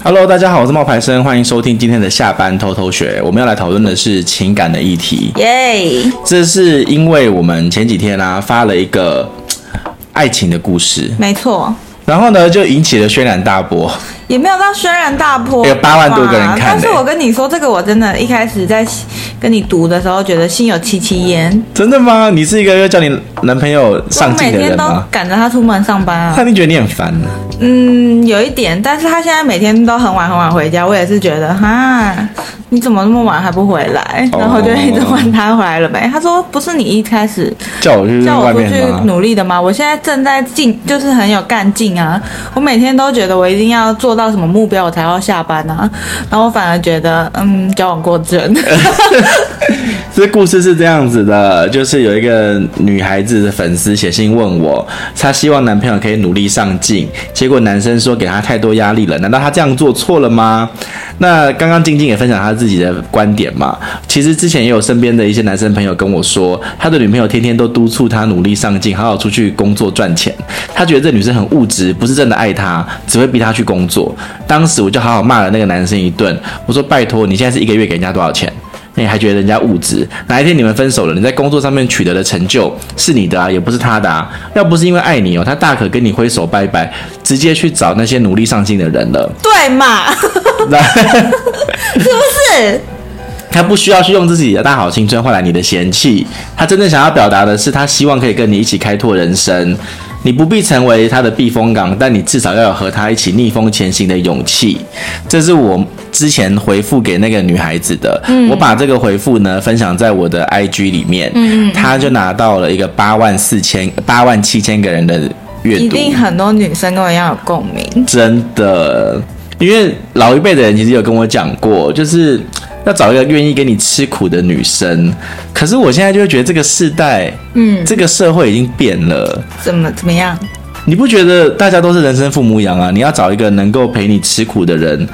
Hello，大家好，我是冒牌生，欢迎收听今天的下班偷偷学。我们要来讨论的是情感的议题。耶！这是因为我们前几天啊发了一个爱情的故事，没错。然后呢，就引起了轩然大波。也没有到轩然大波，有八万多个人看。但是我跟你说，这个我真的，一开始在跟你读的时候，觉得心有戚戚焉。真的吗？你是一个要叫你男朋友上进的人吗？我每天都赶着他出门上班啊。那你觉得你很烦呢？嗯，有一点。但是他现在每天都很晚很晚回家，我也是觉得哈，你怎么那么晚还不回来？然后就一直问他回来了没。他说不是你一开始叫我去叫我出去努力的吗？我现在正在进，就是很有干劲啊。我每天都觉得我一定要做到什么目标，我才要下班啊。然后我反而觉得，嗯，交往过正。这故事是这样子的，就是有一个女孩子的粉丝写信问我，她希望男朋友可以努力上进，结果男生说给她太多压力了。难道她这样做错了吗？那刚刚静静也分享她自己的观点嘛。其实之前也有身边的一些男生朋友跟我说，他的女朋友天天都督促他努力上进，好好出去工作赚钱。他觉得这女生很物质，不是真的爱他，只会逼他去工作。当时我就好好骂了那个男生一顿，我说拜托，你现在是一个月给人家多少钱？你还觉得人家物质？哪一天你们分手了，你在工作上面取得的成就是你的啊，也不是他的啊。要不是因为爱你哦，他大可跟你挥手拜拜，直接去找那些努力上进的人了。对嘛？是不是？他不需要去用自己的大好青春换来你的嫌弃，他真正想要表达的是，他希望可以跟你一起开拓人生。你不必成为他的避风港，但你至少要有和他一起逆风前行的勇气。这是我之前回复给那个女孩子的，嗯、我把这个回复呢分享在我的 IG 里面，嗯，他就拿到了一个八万四千、八万七千个人的阅读，一定很多女生跟我一样有共鸣，真的，因为老一辈的人其实有跟我讲过，就是。要找一个愿意给你吃苦的女生，可是我现在就会觉得这个世代，嗯，这个社会已经变了。怎么怎么样？你不觉得大家都是人生父母养啊？你要找一个能够陪你吃苦的人，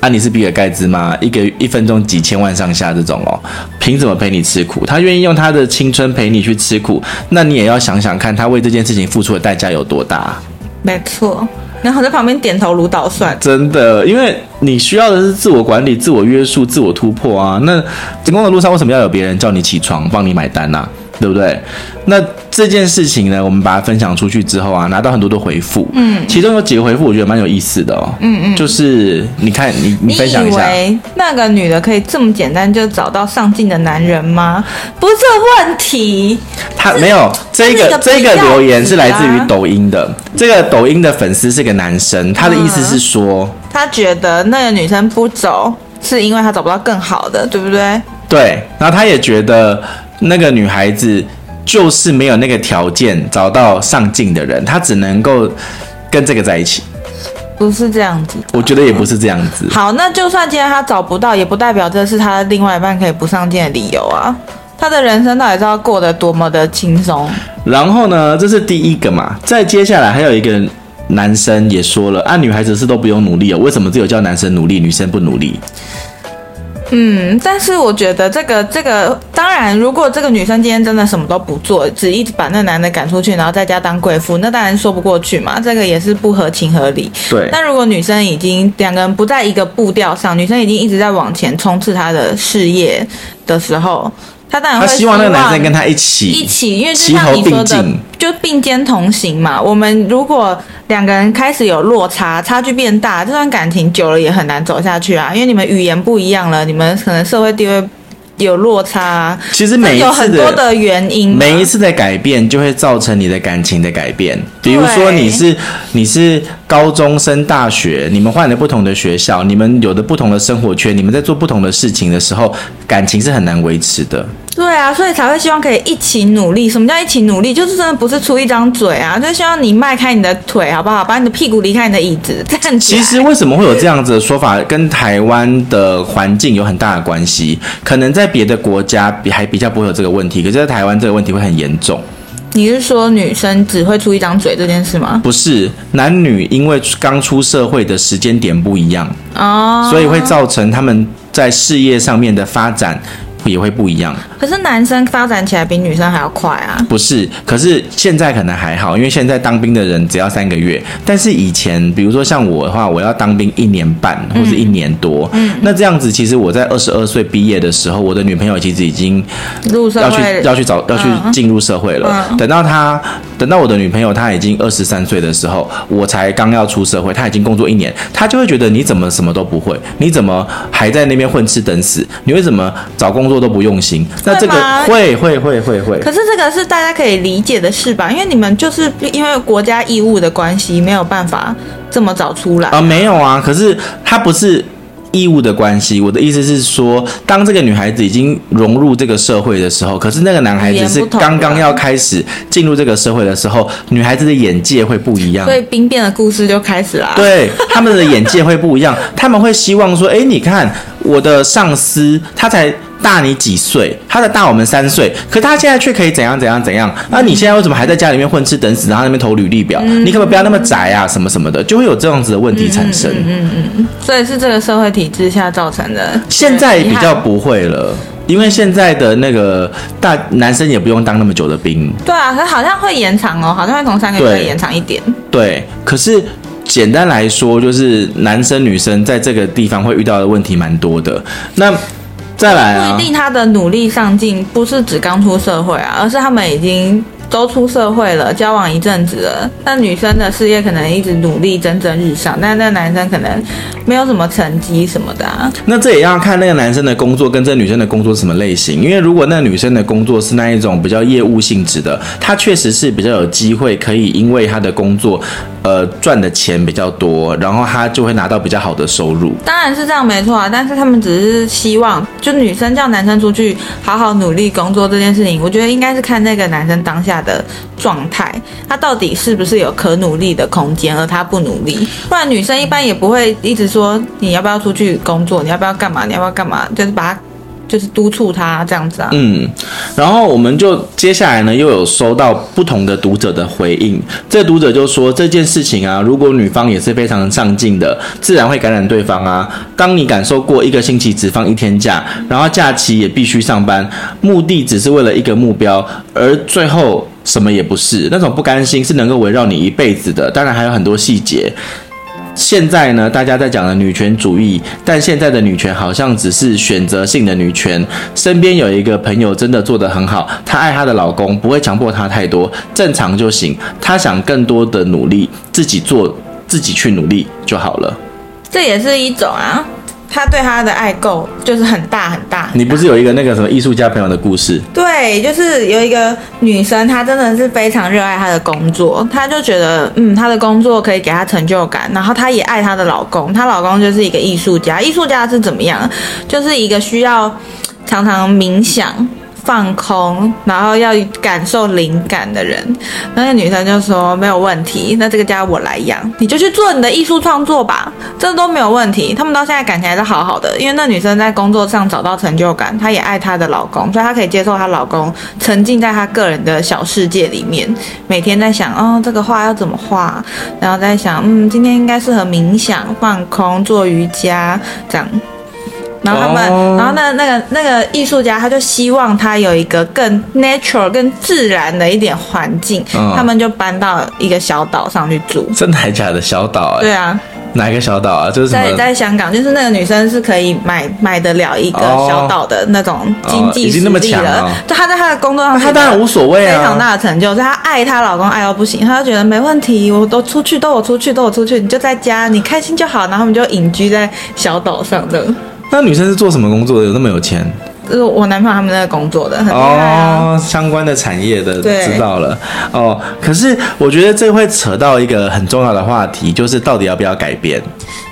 啊，你是比尔盖茨吗？一个一分钟几千万上下这种哦，凭什么陪你吃苦？他愿意用他的青春陪你去吃苦，那你也要想想看，他为这件事情付出的代价有多大？没错。然后在旁边点头如捣蒜，真的，因为你需要的是自我管理、自我约束、自我突破啊。那成功的路上为什么要有别人叫你起床、帮你买单呢、对不对？那这件事情呢，我们把它分享出去之后啊，拿到很多的回复。嗯，其中有几个回复我觉得蛮有意思的哦。嗯嗯，就是你看你你分享一下，那个女的可以这么简单就找到上进的男人吗？不是问题。他没有这个这个留言是来自于抖音的，这个抖音的粉丝是个男生，他的意思是说，嗯、他觉得那个女生不走是因为他找不到更好的，对不对？对，然后他也觉得。那个女孩子就是没有那个条件找到上进的人，她只能够跟这个在一起。不是这样子，我觉得也不是这样子。好，那就算今天她找不到，也不代表这是她另外一半可以不上进的理由啊。她的人生到底是要过得多么的轻松？然后呢，这是第一个嘛。再接下来还有一个男生也说了啊，女孩子是都不用努力哦，为什么只有叫男生努力，女生不努力？嗯，但是我觉得这个这个，当然，如果这个女生今天真的什么都不做，只一直把那男的赶出去，然后在家当贵妇，那当然说不过去嘛，这个也是不合情合理。对。但如果女生已经两个人不在一个步调上，女生已经一直在往前冲刺她的事业的时候。他当然会希望，他希望那个男生跟他一起一起，因为就像你说的，就并肩同行嘛。我们如果两个人开始有落差，差距变大，这段感情久了也很难走下去啊。因为你们语言不一样了，你们可能社会地位。有落差，其实每一次有很多的原因，每一次的改变就会造成你的感情的改变。比如说你是你是高中升大学，你们换了不同的学校，你们有的不同的生活圈，你们在做不同的事情的时候，感情是很难维持的。对啊，所以才会希望可以一起努力。什么叫一起努力？就是真的不是出一张嘴啊，就希望你迈开你的腿，好不好？把你的屁股离开你的椅子，站起来。其实为什么会有这样子的说法，跟台湾的环境有很大的关系。可能在别的国家比还比较不会有这个问题，可是在台湾这个问题会很严重。你是说女生只会出一张嘴这件事吗？不是，男女因为刚出社会的时间点不一样，哦，所以会造成他们在事业上面的发展。也会不一样。可是男生发展起来比女生还要快啊？不是，可是现在可能还好，因为现在当兵的人只要三个月。但是以前，比如说像我的话，我要当兵一年半或者一年多。嗯，那这样子，其实我在二十二岁毕业的时候，我的女朋友其实已经要去要去找要去进入社会了。嗯、等到她等到我的女朋友她已经二十三岁的时候，我才刚要出社会，她已经工作一年，她就会觉得你怎么什么都不会，你怎么还在那边混吃等死？你为什么找工作都不用心？那这个会会会会会。可是这个是大家可以理解的事吧？因为你们就是因为国家义务的关系，没有办法这么早出来啊、呃。没有啊，可是他不是。义务的关系，我的意思是说，当这个女孩子已经融入这个社会的时候，可是那个男孩子是刚刚要开始进入这个社会的时候，女孩子的眼界会不一样，所以兵变的故事就开始啦。对，他们的眼界会不一样，他们会希望说，哎，你看我的上司，他才。大你几岁？他的大我们三岁，可他现在却可以怎样怎样怎样？那你现在为什么还在家里面混吃等死，然后那边投履历表？嗯、你可不可以不要那么宅啊？什么什么的，就会有这样子的问题产生。嗯嗯，所以是这个社会体制下造成的。现在比较不会了，因为现在的那个大男生也不用当那么久的兵。对啊，可好像会延长哦，好像会从三个月延长一点。对，对，可是简单来说，就是男生女生在这个地方会遇到的问题蛮多的。那再来啊，不一定他的努力上进不是指刚出社会啊，而是他们已经。都出社会了，交往一阵子了，那女生的事业可能一直努力蒸蒸日上，但那男生可能没有什么成绩什么的啊。那这也要看那个男生的工作跟这女生的工作是什么类型，因为如果那女生的工作是那一种比较业务性质的，她确实是比较有机会可以因为她的工作，呃，赚的钱比较多，然后她就会拿到比较好的收入。当然是这样没错啊，但是他们只是希望，就女生叫男生出去好好努力工作这件事情，我觉得应该是看那个男生当下的状态，他到底是不是有可努力的空间，而他不努力，不然女生一般也不会一直说你要不要出去工作，你要不要干嘛，你要不要干嘛，就是把他。就是督促他这样子啊，嗯，然后我们就接下来呢，又有收到不同的读者的回应。这读者就说这件事情啊，如果女方也是非常上进的，自然会感染对方啊。当你感受过一个星期只放一天假，然后假期也必须上班，目的只是为了一个目标，而最后什么也不是，那种不甘心是能够围绕你一辈子的。当然还有很多细节。现在呢，大家在讲的女权主义，但现在的女权好像只是选择性的女权。身边有一个朋友真的做得很好，她爱她的老公，不会强迫她太多，正常就行。她想更多的努力，自己做，自己去努力就好了。这也是一种啊。他对他的爱够就是很大很大，很大。你不是有一个那个什么艺术家朋友的故事？对，就是有一个女生，她真的是非常热爱她的工作，她就觉得嗯，她的工作可以给她成就感，然后她也爱她的老公，她老公就是一个艺术家。艺术家是怎么样？就是一个需要常常冥想。放空，然后要感受灵感的人，那个女生就说没有问题，那这个家我来养，你就去做你的艺术创作吧，这都没有问题。他们到现在感情还是好好的，因为那女生在工作上找到成就感，她也爱她的老公，所以她可以接受她老公沉浸在她个人的小世界里面，每天在想，哦，这个画要怎么画，然后在想，嗯，今天应该适合冥想、放空、做瑜伽这样。然后他们，oh. 然后那那个那个艺术家，他就希望他有一个更 natural、更自然的一点环境，oh. 他们就搬到一个小岛上去住。真的还假的小岛？哎，对啊，哪一个小岛啊？就是在在香港，就是那个女生是可以买买得了一个小岛的那种经济实力了。Oh. Oh. 已经那么强了。就她在她的工作上，她当然无所谓啊，非常大的成就。她爱她老公爱到不行，她就觉得没问题，我都出去，都我出去，都我出去，你就在家，你开心就好。然后他们就隐居在小岛上的。那女生是做什么工作的？有那么有钱？就是我男朋友他们那个工作的，很厉害啊。哦，相关的产业的，知道了。哦，可是我觉得这会扯到一个很重要的话题，就是到底要不要改变？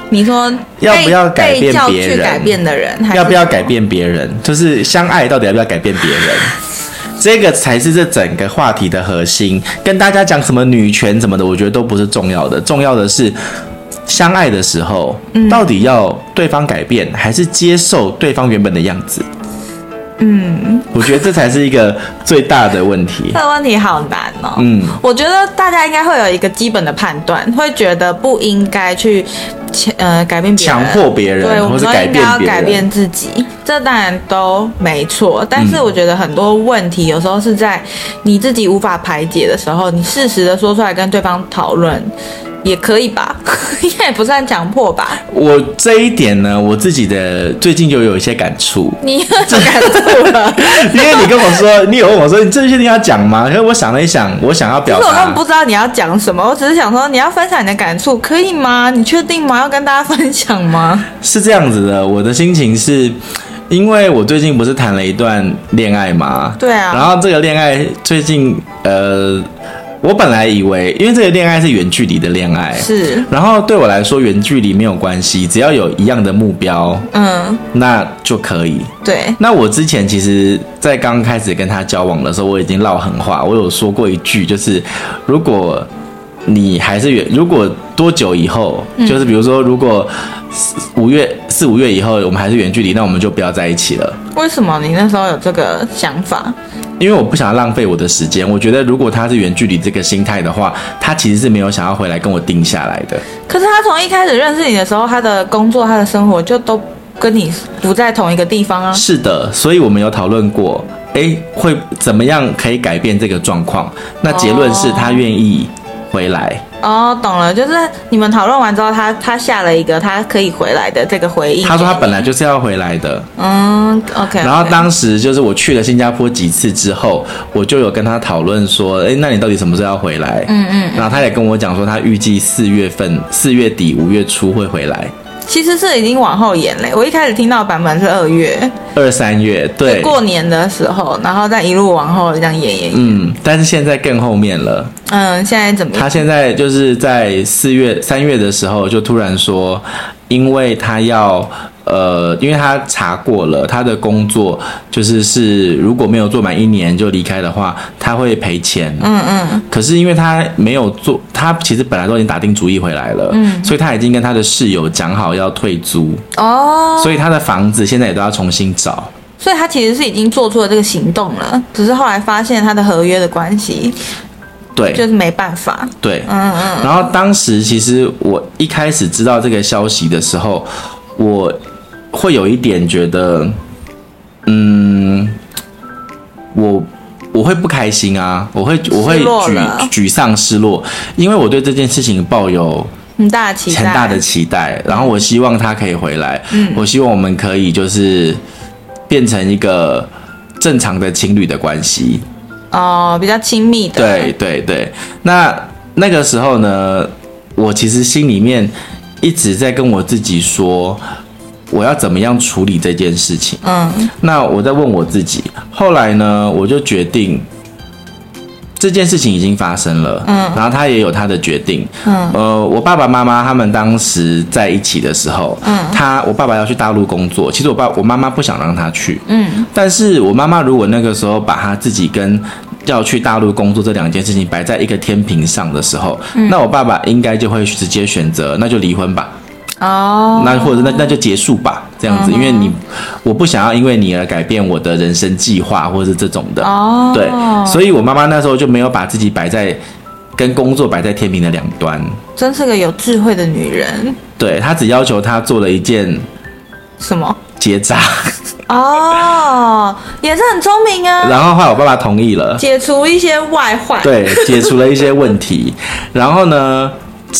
你说要不要改变别人？改变的人，要不要改变别人？就是相爱到底要不要改变别人？这个才是这整个话题的核心。跟大家讲什么女权什么的，我觉得都不是重要的，重要的是。相爱的时候，到底要对方改变，还是接受对方原本的样子？嗯，我觉得这才是一个最大的问题。这个问题好难哦。嗯，我觉得大家应该会有一个基本的判断，会觉得不应该去强呃改变别人，强迫别人，对，或是改变，我们都应该要改变自己，这当然都没错。但是我觉得很多问题有时候是在你自己无法排解的时候，你适时的说出来跟对方讨论。也可以吧，应该也不算强迫吧。我这一点呢，我自己的最近就有一些感触。你有感触了？因为你跟我说，你有问我说，你这些你要讲吗？因为我想了一想，我想要表达。我根本不知道你要讲什么，我只是想说，你要分享你的感触，可以吗？你确定吗？要跟大家分享吗？是这样子的，我的心情是，因为我最近不是谈了一段恋爱嘛？对啊。然后这个恋爱最近，呃。我本来以为，因为这个恋爱是远距离的恋爱，是。然后对我来说，远距离没有关系，只要有一样的目标，嗯，那就可以。对。那我之前其实，在刚开始跟他交往的时候，我已经撂狠话，我有说过一句，就是如果你还是远，如果多久以后，嗯、就是比如说，如果五月四五月以后，我们还是远距离，那我们就不要在一起了。为什么你那时候有这个想法？因为我不想要浪费我的时间，我觉得如果他是远距离这个心态的话，他其实是没有想要回来跟我定下来的。可是他从一开始认识你的时候，他的工作、他的生活就都跟你不在同一个地方啊。是的，所以我们有讨论过，哎，会怎么样可以改变这个状况？那结论是他愿意回来。哦，懂了，就是你们讨论完之后，他他下了一个他可以回来的这个回应。他说他本来就是要回来的。嗯，OK, okay。然后当时就是我去了新加坡几次之后，我就有跟他讨论说，哎，那你到底什么时候要回来？嗯嗯。然后他也跟我讲说，他预计四月份、四月底、五月初会回来。其实是已经往后延嘞，我一开始听到版本是二月、二三月，对，过年的时候，然后再一路往后这样延延延。嗯，但是现在更后面了。嗯，现在怎么样？他现在就是在四月、三月的时候就突然说，因为他要。呃，因为他查过了，他的工作就是是如果没有做满一年就离开的话，他会赔钱。嗯嗯。可是因为他没有做，他其实本来都已经打定主意回来了。嗯。所以他已经跟他的室友讲好要退租。哦。所以他的房子现在也都要重新找。所以他其实是已经做出了这个行动了，只是后来发现他的合约的关系。对。就是没办法。对。嗯嗯。然后当时其实我一开始知道这个消息的时候，我。会有一点觉得，嗯，我我会不开心啊，我会我会沮沮丧失落，因为我对这件事情抱有很大期待，很大的期待，然后我希望他可以回来，嗯，我希望我们可以就是变成一个正常的情侣的关系，哦，比较亲密的，对对对，那那个时候呢，我其实心里面一直在跟我自己说。我要怎么样处理这件事情？嗯，那我在问我自己。后来呢，我就决定这件事情已经发生了。嗯，然后他也有他的决定。嗯，呃，我爸爸妈妈他们当时在一起的时候，嗯，他我爸爸要去大陆工作，其实我爸我妈妈不想让他去。嗯，但是我妈妈如果那个时候把他自己跟要去大陆工作这两件事情摆在一个天平上的时候，嗯，那我爸爸应该就会直接选择那就离婚吧。哦，那或者那那就结束吧，这样子，因为你我不想要因为你而改变我的人生计划，或者是这种的。哦，对，所以我妈妈那时候就没有把自己摆在跟工作摆在天平的两端。真是个有智慧的女人。对，她只要求她做了一件什么结扎。哦，也是很聪明啊。然后后来我爸爸同意了，解除一些外患。对，解除了一些问题。然后呢？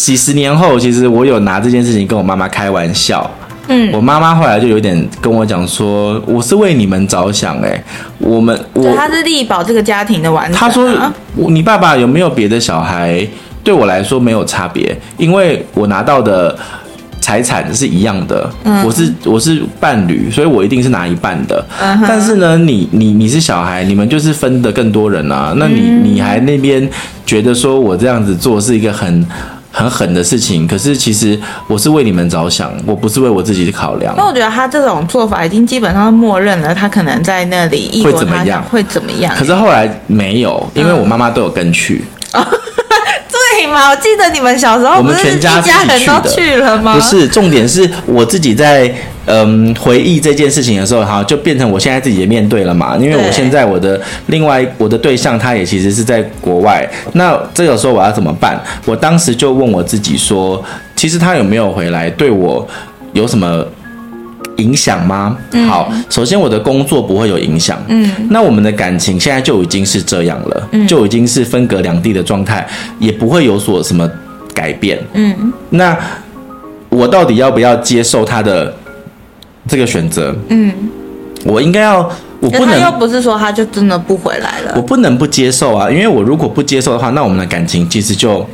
几十年后，其实我有拿这件事情跟我妈妈开玩笑。嗯，我妈妈后来就有点跟我讲说：“我是为你们着想，哎，我们我他是力保这个家庭的完整。”他说：“你爸爸有没有别的小孩？对我来说没有差别，因为我拿到的财产是一样的。嗯，我是我是伴侣，所以我一定是拿一半的。嗯，但是呢，你你你是小孩，你们就是分得更多人啊。那你你还那边觉得说我这样子做是一个很。”很狠的事情，可是其实我是为你们着想，我不是为我自己的考量。那我觉得他这种做法已经基本上默认了，他可能在那里会怎么样？会怎么样？可是后来没有，因为我妈妈都有跟去。嗯、我记得你们小时候我们全家人都去了吗？不是，重点是我自己在嗯回忆这件事情的时候，哈，就变成我现在自己也面对了嘛。因为我现在我的另外我的对象他也其实是在国外，那这个时候我要怎么办？我当时就问我自己说，其实他有没有回来对我有什么？影响吗？好，首先我的工作不会有影响。嗯，那我们的感情现在就已经是这样了，嗯，就已经是分隔两地的状态，也不会有所什么改变。嗯，那我到底要不要接受他的这个选择？嗯，我应该要，我不能，他又不是说他就真的不回来了，我不能不接受啊，因为我如果不接受的话，那我们的感情其实就。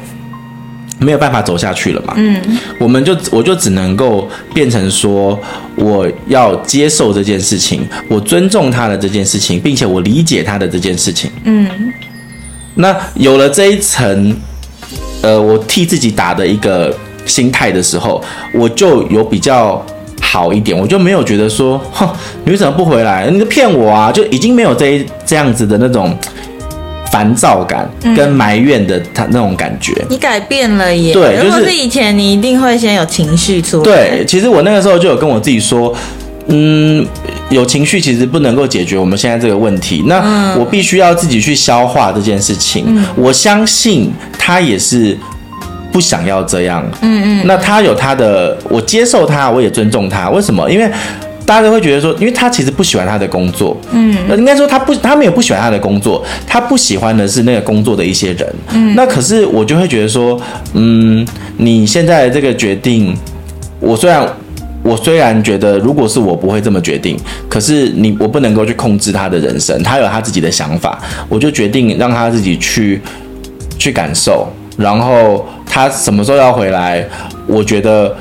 没有办法走下去了嘛？嗯，我们就我就只能够变成说，我要接受这件事情，我尊重他的这件事情，并且我理解他的这件事情。嗯，那有了这一层，呃，我替自己打的一个心态的时候，我就有比较好一点，我就没有觉得说，哼，你为什么不回来？你就骗我啊！就已经没有这一这样子的那种。烦躁感跟埋怨的他那种感觉，你改变了耶。对，如果是以前，你一定会先有情绪出来。对，其实我那个时候就有跟我自己说，嗯，有情绪其实不能够解决我们现在这个问题。那我必须要自己去消化这件事情。嗯，我相信他也是不想要这样。嗯嗯，那他有他的，我接受他，我也尊重他。为什么？因为。大家都会觉得说，因为他其实不喜欢他的工作，嗯，应该说他不，他没有不喜欢他的工作，他不喜欢的是那个工作的一些人，嗯，那可是我就会觉得说，嗯，你现在这个决定，我虽然我虽然觉得如果是我不会这么决定，可是你我不能够去控制他的人生，他有他自己的想法，我就决定让他自己去去感受，然后他什么时候要回来，我觉得。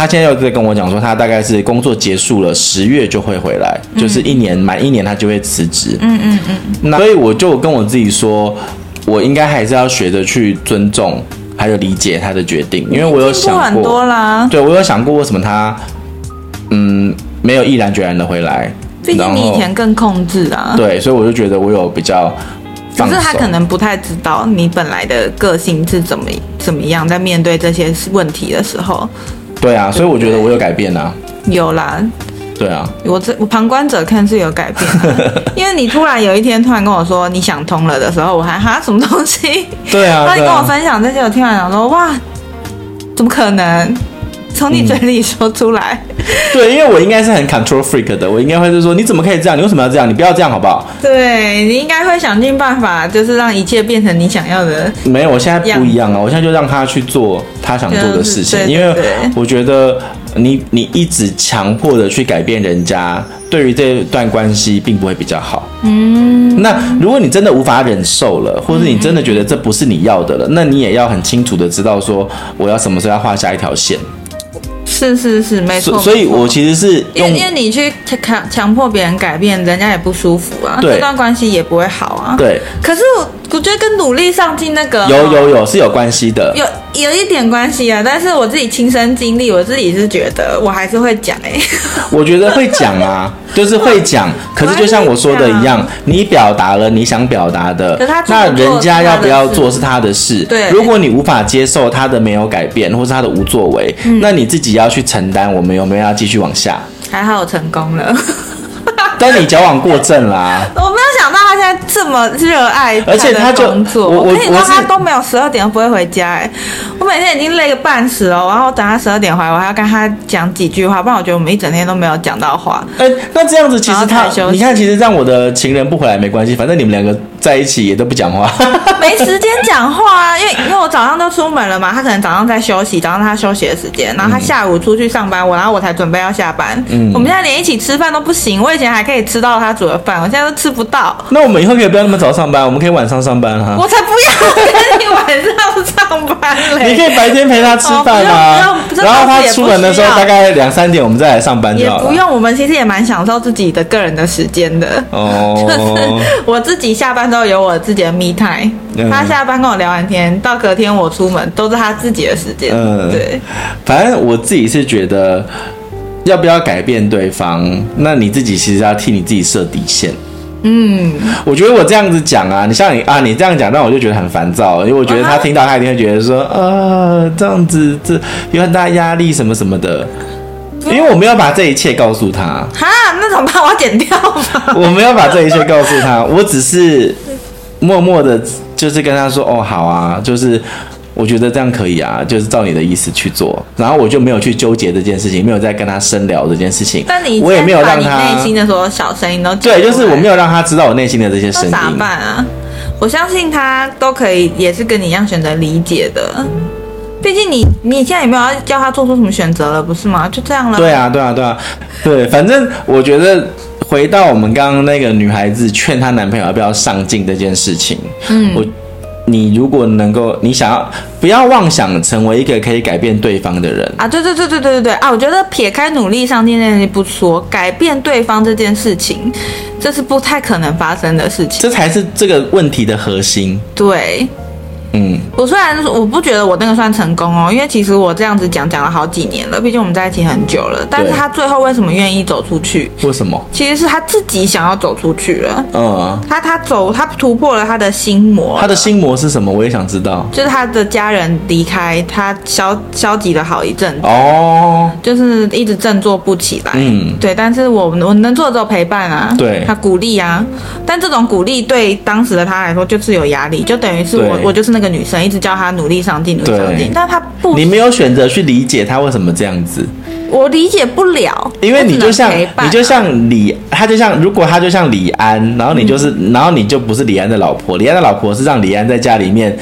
他现在又在跟我讲说，他大概是工作结束了，十月就会回来，嗯、就是一年满一年他就会辞职。嗯嗯嗯。那所以我就跟我自己说，我应该还是要学着去尊重还有理解他的决定，因为我有想过，很多啦。对，我有想过为什么他嗯没有毅然决然的回来。毕竟你以前更控制啊。对，所以我就觉得我有比较。可是他可能不太知道你本来的个性是怎么怎么样，在面对这些问题的时候。对啊，所以我觉得我有改变啊。有啦。对啊。我这我旁观者看是有改变的，因为你突然有一天突然跟我说你想通了的时候，我还哈什么东西？对啊。那你跟我分享这些，我听完想说哇，怎么可能？从你嘴里说出来，嗯，对，因为我应该是很 control freak 的，我应该会是说，你怎么可以这样？你为什么要这样？你不要这样好不好？对，你应该会想尽办法，就是让一切变成你想要的。没有，我现在不一样啊！我现在就让他去做他想做的事情，就是，因为我觉得你你一直强迫的去改变人家，对于这段关系并不会比较好。嗯，那如果你真的无法忍受了，或者你真的觉得这不是你要的了，那你也要很清楚的知道说，我要什么时候要画下一条线。是是是，没错。所以，我其实是因为因为你去强强迫别人改变，人家也不舒服啊，这段关系也不会好啊。对。可是我我觉得跟努力上进那个有有有是有关系的，有有一点关系啊。但是我自己亲身经历，我自己是觉得我还是会讲哎、欸。我觉得会讲啊，就是会讲。可是就像我说的一样，你表达了你想表达的，那人家要不要做是他的事。对。如果你无法接受他的没有改变，或是他的无作为，那你自己要去承担。我们有没有要继续往下？还好我成功了。但你矫枉过正啦！我没有想到这么热爱，而且他就工作。我跟你说，他都没有十二点都不会回家哎。我每天已经累个半死了，然后等他十二点回来，我还要跟他讲几句话，不然我觉得我们一整天都没有讲到话。哎，那这样子其实他，你看，其实让我的情人不回来没关系，反正你们两个在一起也都不讲话。没时间讲话啊，因为因为我早上都出门了嘛，他可能早上在休息，早上他休息的时间，然后他下午出去上班，我然后我才准备要下班。嗯，我们现在连一起吃饭都不行，我以前还可以吃到他煮的饭，我现在都吃不到。那我们以后可以不要那么早上班，我们可以晚上上班哈。我才不要跟你晚上上班嘞！你可以白天陪他吃饭啊，然后他出门的时候大概两三点，我们再来上班就好了。也不用，我们其实也蛮享受自己的个人的时间的。哦，就是我自己下班之后有我自己的 me time，嗯，他下班跟我聊完天，到隔天我出门都是他自己的时间。嗯，对。反正我自己是觉得。要不要改变对方？那你自己其实要替你自己设底线。嗯，我觉得我这样子讲啊，你像你啊，你这样讲，那我就觉得很烦躁，因为我觉得他听到他一定会觉得说，啊，这样子这有很大压力什么什么的，因为我没有把这一切告诉他。哈，那怎么办？我要剪掉吧。我没有把这一切告诉他，我只是默默的，就是跟他说，哦，好啊，就是。我觉得这样可以啊，就是照你的意思去做，然后我就没有去纠结这件事情，没有再跟他深聊这件事情。但你我也没有让他内心的所有小声音都对，就是我没有让他知道我内心的这些声音。咋办啊？我相信他都可以，也是跟你一样选择理解的。毕竟你你现在也没有要叫他做出什么选择了，不是吗？就这样了。对啊，对啊，对啊，对，反正我觉得回到我们刚刚那个女孩子劝她男朋友要不要上进这件事情，嗯，我。你如果能够，你想要不要妄想成为一个可以改变对方的人啊？对对对对对对对啊！我觉得撇开努力上进这件事不说，改变对方这件事情，这是不太可能发生的事情。这才是这个问题的核心。对。嗯，我虽然我不觉得我那个算成功哦，因为其实我这样子讲讲了好几年了，毕竟我们在一起很久了。但是他最后为什么愿意走出去？为什么？其实是他自己想要走出去了。嗯，他他走，他突破了他的心魔。他的心魔是什么？我也想知道。就是他的家人离开他消消极了好一阵子哦，就是一直振作不起来。嗯，对。但是我我能做的只有陪伴啊，对，他鼓励啊。但这种鼓励对当时的他来说就是有压力，就等于是我我就是那个。那个女生一直叫他努力上进，努力上进，但他不，你没有选择去理解他为什么这样子，我理解不了，因为你就像你就像李，他就像如果他就像李安，然后你就是，嗯、然后你就不是李安的老婆，李安的老婆是让李安在家里面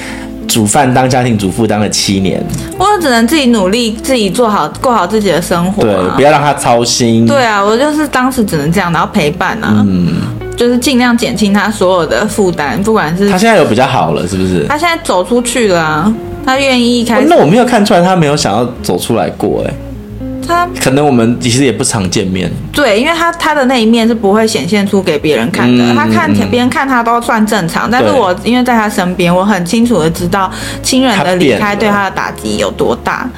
煮饭当家庭主妇当了七年，我只能自己努力，自己做好过好自己的生活，啊，对，不要让他操心，对啊，我就是当时只能这样，然后陪伴啊，嗯。就是尽量减轻他所有的负担，不管是他现在有比较好了，是不是？他现在走出去了啊，他愿意开始。哦，那我没有看出来他没有想要走出来过，哎，他可能我们其实也不常见面。对，因为他他的那一面是不会显现出给别人看的，嗯、他看别人看他都算正常，但是我因为在他身边，我很清楚的知道亲人的离开对他的打击有多大。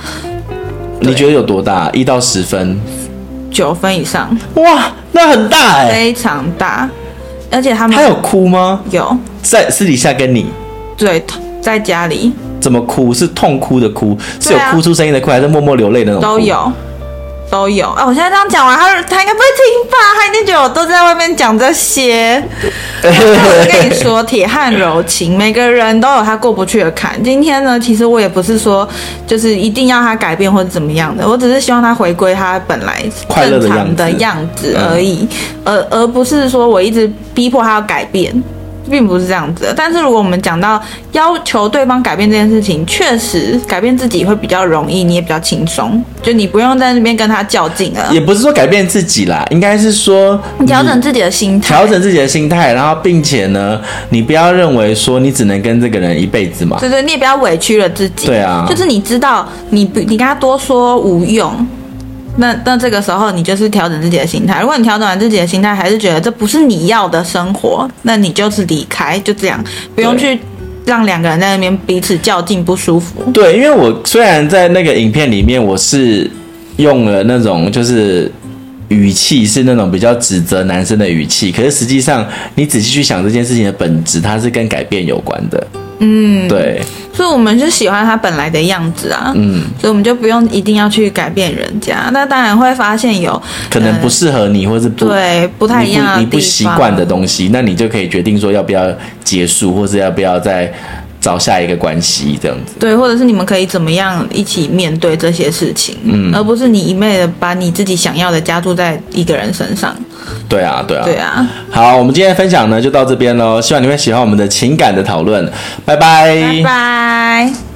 你觉得有多大？一到十分，九分以上。哇，那很大哎，非常大。而且他们他有哭吗？有，在私底下跟你对，在家里怎么哭？是痛哭的哭，是有哭出声音的哭，还是默默流泪的那种？都有。都有啊！我现在这样讲完，他他应该不会听吧？他一定觉得我都在外面讲这些。我跟你说，铁汉柔情，每个人都有他过不去的坎。今天呢，其实我也不是说就是一定要他改变或者怎么样的，我只是希望他回归他本来正常的样子而已，而而不是说我一直逼迫他要改变。并不是这样子的，但是如果我们讲到要求对方改变这件事情，确实改变自己会比较容易，你也比较轻松，就你不用在那边跟他较劲了。也不是说改变自己啦，应该是说调整自己的心态，调整自己的心态，然后并且呢，你不要认为说你只能跟这个人一辈子嘛。对对，你也不要委屈了自己。对啊，就是你知道，你不你跟他多说无用。那那这个时候，你就是调整自己的心态。如果你调整完自己的心态，还是觉得这不是你要的生活，那你就是离开，就这样，不用去让两个人在那边彼此较劲不舒服。对，因为我虽然在那个影片里面，我是用了那种就是语气是那种比较指责男生的语气，可是实际上你仔细去想这件事情的本质，它是跟改变有关的。嗯，对，所以我们就喜欢他本来的样子啊，嗯，所以我们就不用一定要去改变人家。那当然会发现有可能不适合你，或是不对不太一样的你不习惯的东西，那你就可以决定说要不要结束，或是要不要再找下一个关系这样子。对，或者是你们可以怎么样一起面对这些事情，嗯，而不是你一昧的把你自己想要的加注在一个人身上。对啊，对啊，对啊。好，我们今天的分享呢就到这边喽，希望你会喜欢我们的情感的讨论，拜拜，拜拜。